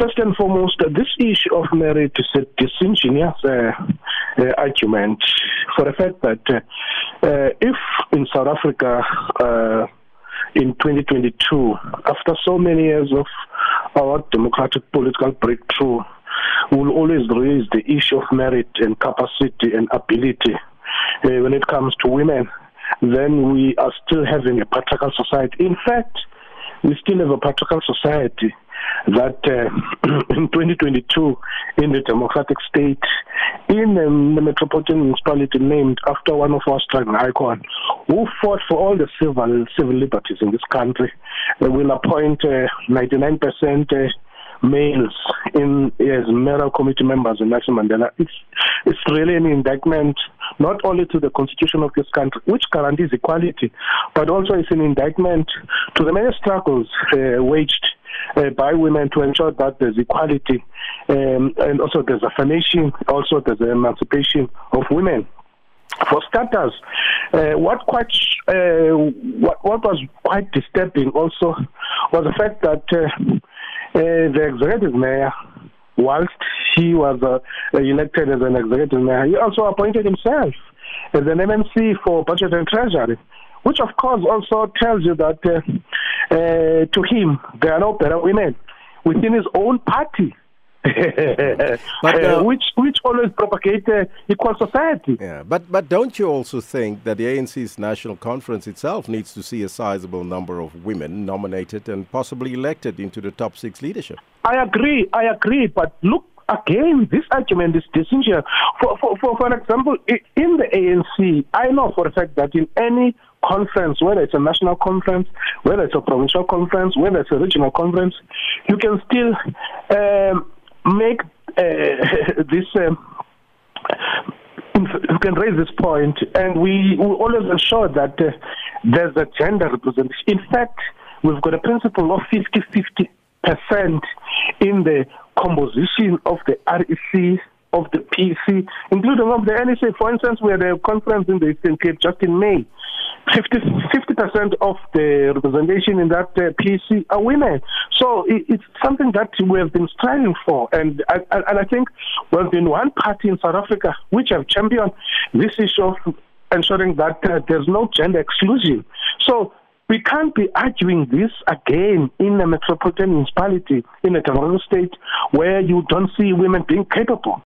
first and foremost, this issue of merit is a disingenuous uh, uh, argument for the fact that uh, uh if in South Africa uh, in 2022, after so many years of our democratic political breakthrough, we will always raise the issue of merit and capacity and ability uh, when it comes to women, then we are still having a patriarchal society. In fact, we still have a patriarchal society that uh, in 2022, in the democratic state, in um, the metropolitan municipality named after one of our struggling icons, who fought for all the civil civil liberties in this country, uh, will appoint uh, 99% uh, males in as mayoral committee members in Nelson Mandela. It's it's really an indictment not only to the constitution of this country, which guarantees equality, but also it's an indictment to the many struggles uh, waged uh, by women to ensure that there's equality um, and also there's affirmation, also there's an emancipation of women. For starters, uh, what quite uh, what, what was quite disturbing also was the fact that uh, uh, the executive mayor, whilst he was uh, elected as an executive mayor, he also appointed himself as an MMC for budget and treasury, which of course also tells you that uh, to him there are no better women within his own party. but, uh, uh, which which always propagate uh, equal society. Yeah, but but don't you also think that the ANC's national conference itself needs to see a sizable number of women nominated and possibly elected into the top six leadership? I agree, I agree, but look. Again, this argument is disingenuous. For, for, for, for example, in the ANC, I know for a fact that in any conference, whether it's a national conference, whether it's a provincial conference, whether it's a regional conference, you can still um, make uh, this. Um, you can raise this point, and we, we always ensure that uh, there's a gender representation. In fact, we've got a principle of 50 50 percent in the composition of the REC of the PC, including of the NEC. For instance, we had a conference in the Eastern Cape just in May. 50 percent of the representation in that uh, PC are women. So it, it's something that we have been striving for, and and, and I think we've been one party in South Africa which have championed this issue of ensuring that uh, there's no gender exclusion. So we can't be arguing this again in a metropolitan municipality in a democratic state where you don't see women being capable.